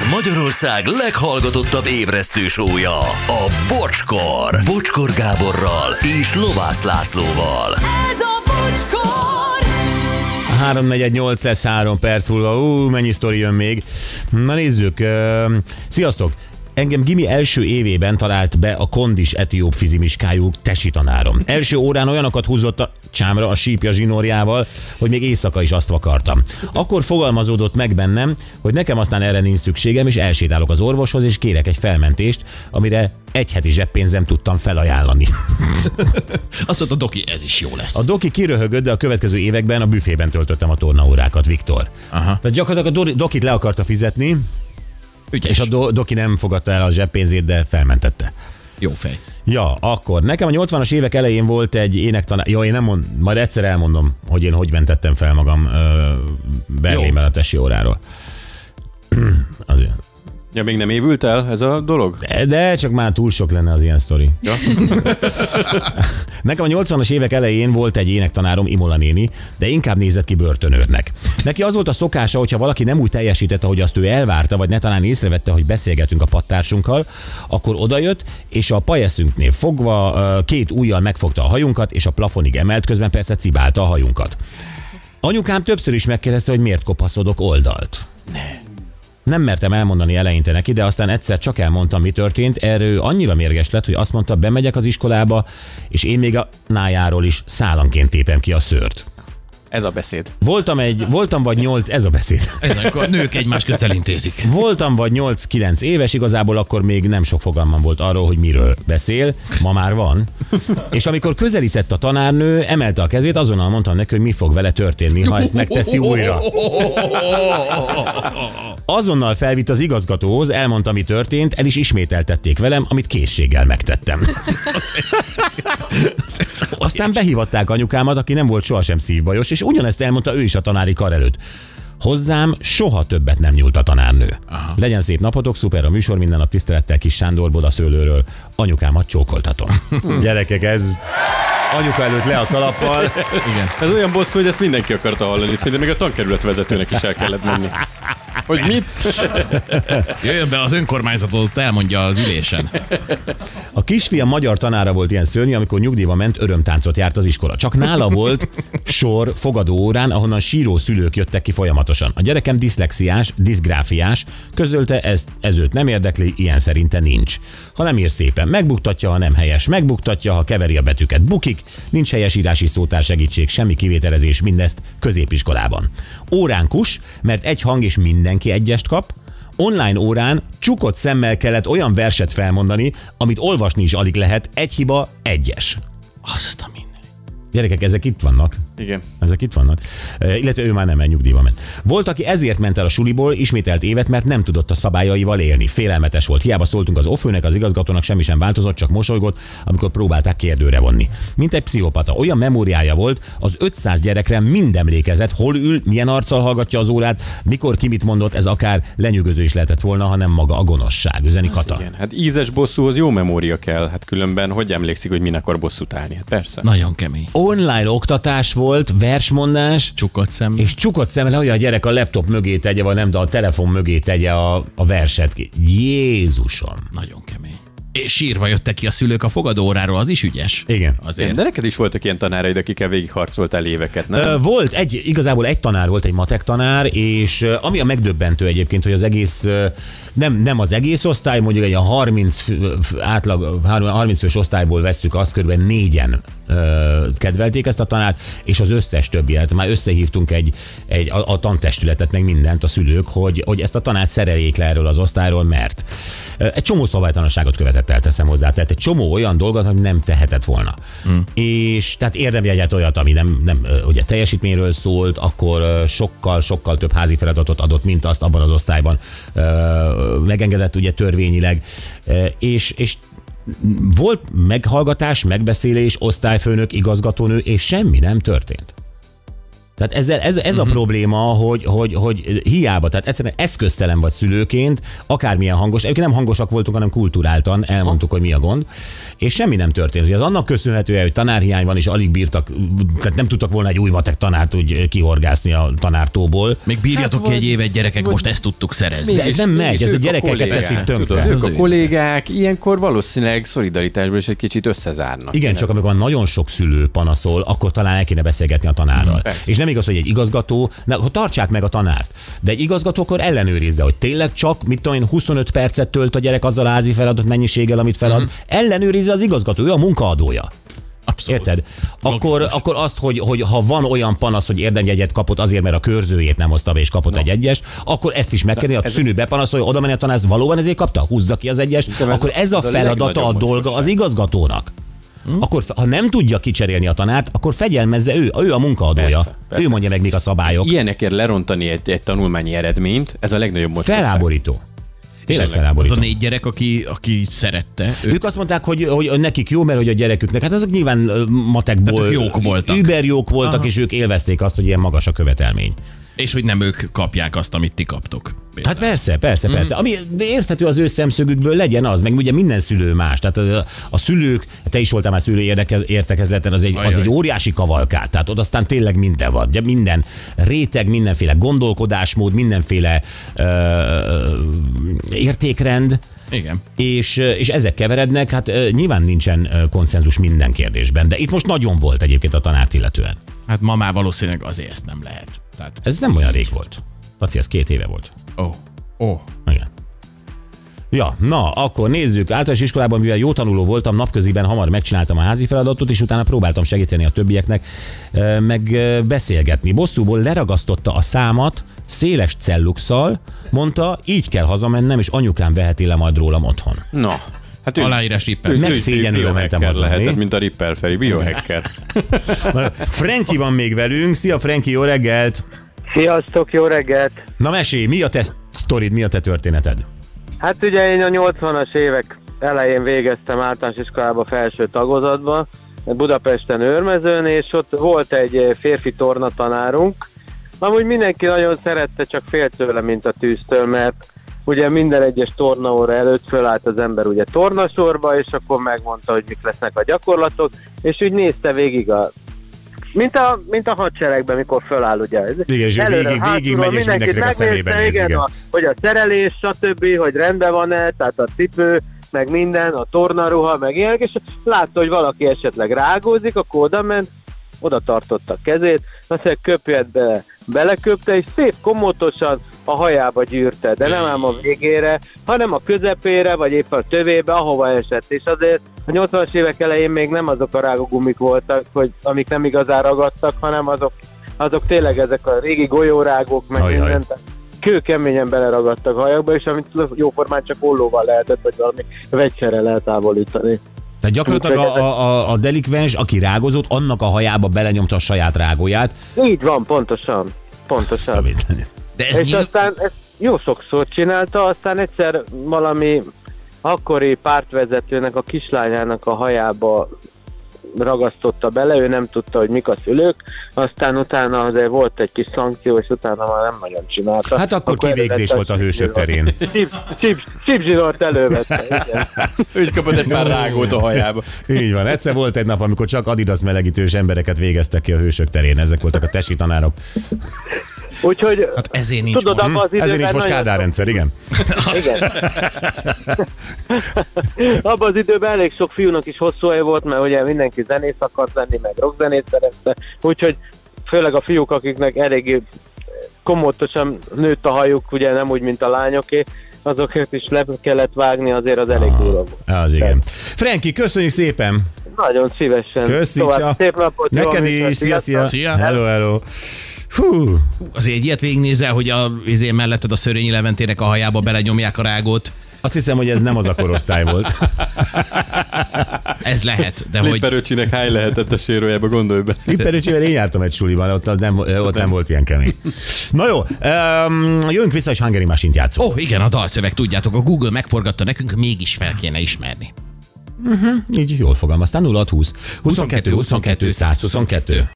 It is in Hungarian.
Ez Magyarország leghallgatottabb ébresztő sója, a Bocskor. Bocskor Gáborral és Lovász Lászlóval. Ez a bocskor! 348 lesz 3 perc múlva. Ú, mennyi sztori jön még. Na nézzük. Sziasztok! Engem Gimi első évében talált be a kondis etióp fizimiskájú tesi tanárom. Első órán olyanokat húzott a csámra a sípja zsinórjával, hogy még éjszaka is azt vakartam. Akkor fogalmazódott meg bennem, hogy nekem aztán erre nincs szükségem, és elsétálok az orvoshoz, és kérek egy felmentést, amire egy heti zseppénzem tudtam felajánlani. Azt mondta, Doki, ez is jó lesz. A doki kiröhögött, de a következő években a büfében töltöttem a tornaórákat, Viktor. Aha. Tehát gyakorlatilag a do- dokit le akarta fizetni, Ügyes. és a do- doki nem fogadta el a zseppénzét, de felmentette. Jó fej. Ja, akkor nekem a 80-as évek elején volt egy énektanár. Jó, én nem mond, majd egyszer elmondom, hogy én hogy mentettem fel magam ö, Berlinben a tesi óráról. Azért. Ja, még nem évült el ez a dolog? De, de csak már túl sok lenne az ilyen sztori. Ja. Nekem a 80-as évek elején volt egy énektanárom, Imola néni, de inkább nézett ki börtönőrnek. Neki az volt a szokása, hogyha valaki nem úgy teljesítette, hogy azt ő elvárta, vagy ne talán észrevette, hogy beszélgetünk a pattársunkkal, akkor odajött, és a pajeszünknél fogva két ujjal megfogta a hajunkat, és a plafonig emelt, közben persze cibálta a hajunkat. Anyukám többször is megkérdezte, hogy miért kopaszodok oldalt. Nem mertem elmondani eleinte neki, de aztán egyszer csak elmondtam, mi történt. Erről annyira mérges lett, hogy azt mondta, bemegyek az iskolába, és én még a nájáról is szálanként tépem ki a szőrt. Ez a beszéd. Voltam egy, voltam vagy nyolc, ez a beszéd. Ez akkor a nők egymás közt elintézik. Voltam vagy 8-9 éves, igazából akkor még nem sok fogalmam volt arról, hogy miről beszél, ma már van. És amikor közelített a tanárnő, emelte a kezét, azonnal mondtam neki, hogy mi fog vele történni, ha ezt megteszi újra. Azonnal felvitt az igazgatóhoz, elmondta, mi történt, el is ismételtették velem, amit készséggel megtettem. Aztán behívatták anyukámat, aki nem volt sohasem szívbajos, és ugyanezt elmondta ő is a tanári kar előtt. Hozzám soha többet nem nyúlt a tanárnő. Aha. Legyen szép napotok, szuper a műsor, minden nap tisztelettel kis Sándor Boda szőlőről. Anyukámat csókoltatom. Gyerekek, ez anyuka előtt le a kalappal. Igen. Ez olyan bosszú, hogy ezt mindenki akarta hallani. Szerintem még a tankerület vezetőnek is el kellett menni. Hogy mit? Jöjjön be az önkormányzatot, elmondja az ülésen. A kisfiam magyar tanára volt ilyen szörnyű, amikor nyugdíjba ment, örömtáncot járt az iskola. Csak nála volt sor fogadó órán, ahonnan síró szülők jöttek ki folyamatosan. A gyerekem diszlexiás, diszgráfiás, közölte, ez, ez őt nem érdekli, ilyen szerinte nincs. Ha nem ír szépen, megbuktatja, ha nem helyes, megbuktatja, ha keveri a betűket, bukik, nincs helyesírási szótár segítség, semmi kivételezés, mindezt középiskolában. Óránkus, mert egy hang és mindenki egyest kap, Online órán csukott szemmel kellett olyan verset felmondani, amit olvasni is alig lehet, egy hiba, egyes. Azt a minden. Gyerekek, ezek itt vannak. Igen. Ezek itt vannak. E, illetve ő már nem, mert nyugdíjba ment. Volt, aki ezért ment el a suliból, ismételt évet, mert nem tudott a szabályaival élni. Félelmetes volt. Hiába szóltunk az offőnek, az igazgatónak semmi sem változott, csak mosolygott, amikor próbálták kérdőre vonni. Mint egy pszichopata. Olyan memóriája volt, az 500 gyerekre mind emlékezett, hol ül, milyen arccal hallgatja az órát, mikor ki mit mondott, ez akár lenyűgöző is lehetett volna, ha nem maga a gonoszság. Üzeni Kata. Igen. Hát ízes bosszúhoz jó memória kell. Hát különben hogy emlékszik, hogy min akar bosszút állni? Hát persze. Nagyon kemény. Online oktatás volt, versmondás, Csukott szem. és csukott szemmel, hogy a gyerek a laptop mögé tegye, vagy nem, de a telefon mögé tegye a, a verset ki. Jézusom! Nagyon kemény. És sírva jöttek ki a szülők a fogadóóráról, az is ügyes. Igen. Azért. De neked is voltak ilyen tanáraid, akikkel végigharcoltál éveket, nem? Ö, Volt egy, igazából egy tanár volt, egy matek tanár, és ami a megdöbbentő egyébként, hogy az egész, nem, nem az egész osztály, mondjuk egy a 30 fő- f- átlag, 30 fős osztályból vesszük azt, körülbelül négyen ö, kedvelték ezt a tanárt, és az összes többi, hát már összehívtunk egy, egy a, a tantestületet, meg mindent a szülők, hogy, hogy ezt a tanárt szereljék le erről az osztályról, mert egy csomó szabálytalanságot követett el, teszem hozzá, tehát egy csomó olyan dolgot, amit nem tehetett volna. Hmm. És tehát érdemjegyet olyat, ami nem, nem ugye teljesítményről szólt, akkor ö, sokkal, sokkal több házi feladatot adott, mint azt abban az osztályban megengedett ugye törvényileg, és, és volt meghallgatás, megbeszélés, osztályfőnök, igazgatónő, és semmi nem történt. Tehát ezzel, ez, ez a probléma, hogy, hogy, hogy hiába, tehát egyszerűen eszköztelen vagy szülőként, akármilyen hangos, egyébként nem hangosak voltunk, hanem kulturáltan elmondtuk, hogy mi a gond, és semmi nem történt. Ugye az annak köszönhetően, hogy tanárhiány van, és alig bírtak, tehát nem tudtak volna egy új matek tanárt úgy kihorgászni a tanártóból. Még bírjatok ki egy évet, gyerekek, most ezt tudtuk szerezni. De ez nem megy, ez a gyerekeket teszik tönkre. Ők a kollégák ilyenkor valószínűleg szolidaritásból is egy kicsit összezárnak. Igen, csak amikor nagyon sok szülő panaszol, akkor talán el kéne beszélgetni a tanárral. persze. és nem igaz, hogy egy igazgató, ne, akkor tartsák meg a tanárt, de egy igazgató akkor ellenőrizze, hogy tényleg csak, mit tudom én, 25 percet tölt a gyerek azzal a házi feladat mennyiséggel, amit felad. Ellenőrizze az igazgató, ő a munkaadója. Abszolút. Érted? Akkor, Logikus. akkor azt, hogy, hogy ha van olyan panasz, hogy érdemjegyet kapott azért, mert a körzőjét nem hozta be és kapott egy egyest, akkor ezt is megkérni, a szünő bepanaszolja, oda menni a tanász, valóban ezért kapta, húzza ki az egyest, akkor ez a ez a feladata, a legnagyobb dolga az mostohaság. Igazgatónak. Akkor, ha nem tudja kicserélni a tanárt, akkor fegyelmezze ő, ő a munkaadója. Persze, persze. Ő mondja meg, mik a szabályok. Ilyenekért lerontani egy, egy tanulmányi eredményt, ez a legnagyobb mostohaság. Feláborító. Tényleg Az feláborító. a négy gyerek, aki, aki szerette. Ő, Ők azt mondták, hogy, hogy nekik jó, mert hogy a gyereküknek, hát azok nyilván matekból Tehát ők jók voltak. Über jók voltak, Aha. és ők élvezték azt, hogy ilyen magas a követelmény. És hogy nem ők kapják azt, amit ti kaptok. Hát persze, persze, persze. Ami de érthető az ő szemszögükből legyen az, meg ugye minden szülő más. Tehát a, a szülők, te is voltál már szülő érdekez, értekezleten, az egy, az egy óriási kavalkát. Tehát ott aztán tényleg minden van. Ugye minden réteg, mindenféle gondolkodásmód, mindenféle ö, értékrend, Igen. és, és ezek keverednek, hát nyilván nincsen konszenzus minden kérdésben, de itt most nagyon volt egyébként a tanárt illetően. Hát ma már valószínűleg azért ezt nem lehet. Tehát, Ez nem olyan rég volt. Laci, ez két éve volt. ó, oh, ó. Oh. Igen. Ja, na, akkor nézzük. Általános iskolában, mivel jó tanuló voltam, napköziben hamar megcsináltam a házi feladatot, és utána próbáltam segíteni a többieknek, meg beszélgetni. Bosszúból leragasztotta a számat széles celluxal, mondta, így kell hazamennem, és anyukám veheti le majd rólam otthon. Na, hát ő, Aláírás éppen. Megszégyenülve mentem haza, lehetett, mi? mint a Ripper Feri, biohacker. Na, Franki van még velünk. Szia, Franki, jó reggelt! Sziasztok, jó reggelt! Na mesélj, mi a te sztorid, mi a te történeted? Hát ugye én a 80-as évek elején végeztem általános iskolába felső tagozatba, Budapesten őrmezőn, és ott volt egy férfi tornatanárunk. Amúgy mindenki nagyon szerette, csak félt tőle, mint a tűztől, mert ugye minden egyes tornaóra előtt fölállt az ember ugye tornasorba, és akkor megmondta, hogy mik lesznek a gyakorlatok, és úgy nézte végig a mint a, mint a hadseregben, mikor föláll, ugye. Igen, és ő végig- végig hátulról megy, és mindenkinek a szemébe néz, igen, igen. A, hogy a szerelés, stb., hogy rendben van-e, tehát a cipő, meg minden, a tornaruha, meg ilyenek, és látta, hogy valaki esetleg rágózik, akkor oda ment, oda tartotta a kezét, aztán köpjet be, beleköpte, és szép komótosan a hajába gyűrte, de nem ám a végére, hanem a közepére, vagy éppen a tövébe, ahova esett, és azért a 80-as évek elején még nem azok a rágógumik voltak, hogy amik nem igazán ragadtak, hanem azok, azok tényleg ezek a régi golyórágók, meg Ajaj. mindent, kőkeményen beleragadtak a hajakba, és amit jóformán csak ollóval lehetett, vagy valami vegyszerrel eltávolítani. Tehát gyakorlatilag a, a, a, a delikvens, aki rágozott, annak a hajába belenyomta a saját rágóját. Így van, pontosan. Pontosan. De ez És nyilv... aztán ezt jó sokszor csinálta, aztán egyszer valami akkori pártvezetőnek a kislányának a hajába ragasztotta bele, ő nem tudta, hogy mik a szülők, aztán utána azért volt egy kis szankció, és utána már nem nagyon csinálta. Hát akkor kivégzés elővette volt a hősök terén. Chipzsinort elővette, is kapott egy pár rágót a hajába. Így van. Egyszer volt egy nap, amikor csak Adidas melegítős embereket végeztek ki a hősök terén. Ezek voltak a tesi tanárok. Úgyhogy Hát ezért nincs tudod, most. az időben Ezért nincs most Kádár rendszer, igen. Igen. Abban az időben elég sok fiúnak is hosszú volt, mert ugye mindenki zenész akart lenni, meg rockzenét szerette, úgyhogy főleg a fiúk, akiknek eléggé komótosan nőtt a hajuk, ugye nem úgy, mint a lányoké, azokat is le kellett vágni, azért az elég durva volt. Az igen. Franki, köszönjük szépen! Nagyon szívesen. Köszi, Tovább csa. szép napot. Neked is, szia, szia! Szia. Hello, hello! Hú, Azért egy ilyet végignézel, hogy a izé melletted a Szörényi Leventének a hajába belenyomják a rágót. azt hiszem, hogy ez nem az a korosztály volt. Ez lehet, de hogy... Flipper öcsinek hány lehetett a sérójába, gondolj be. Flipperőcsével én jártam egy suliban, ott, nem, ott nem volt ilyen kemény. Na jó, um, jönk vissza, és Hungary Machine-t játszunk. Ó, oh, igen, a dalszöveg, tudjátok, a Google megforgatta nekünk, mégis fel kéne ismerni. Így jól fogalmaztál, 0620 22 22 122.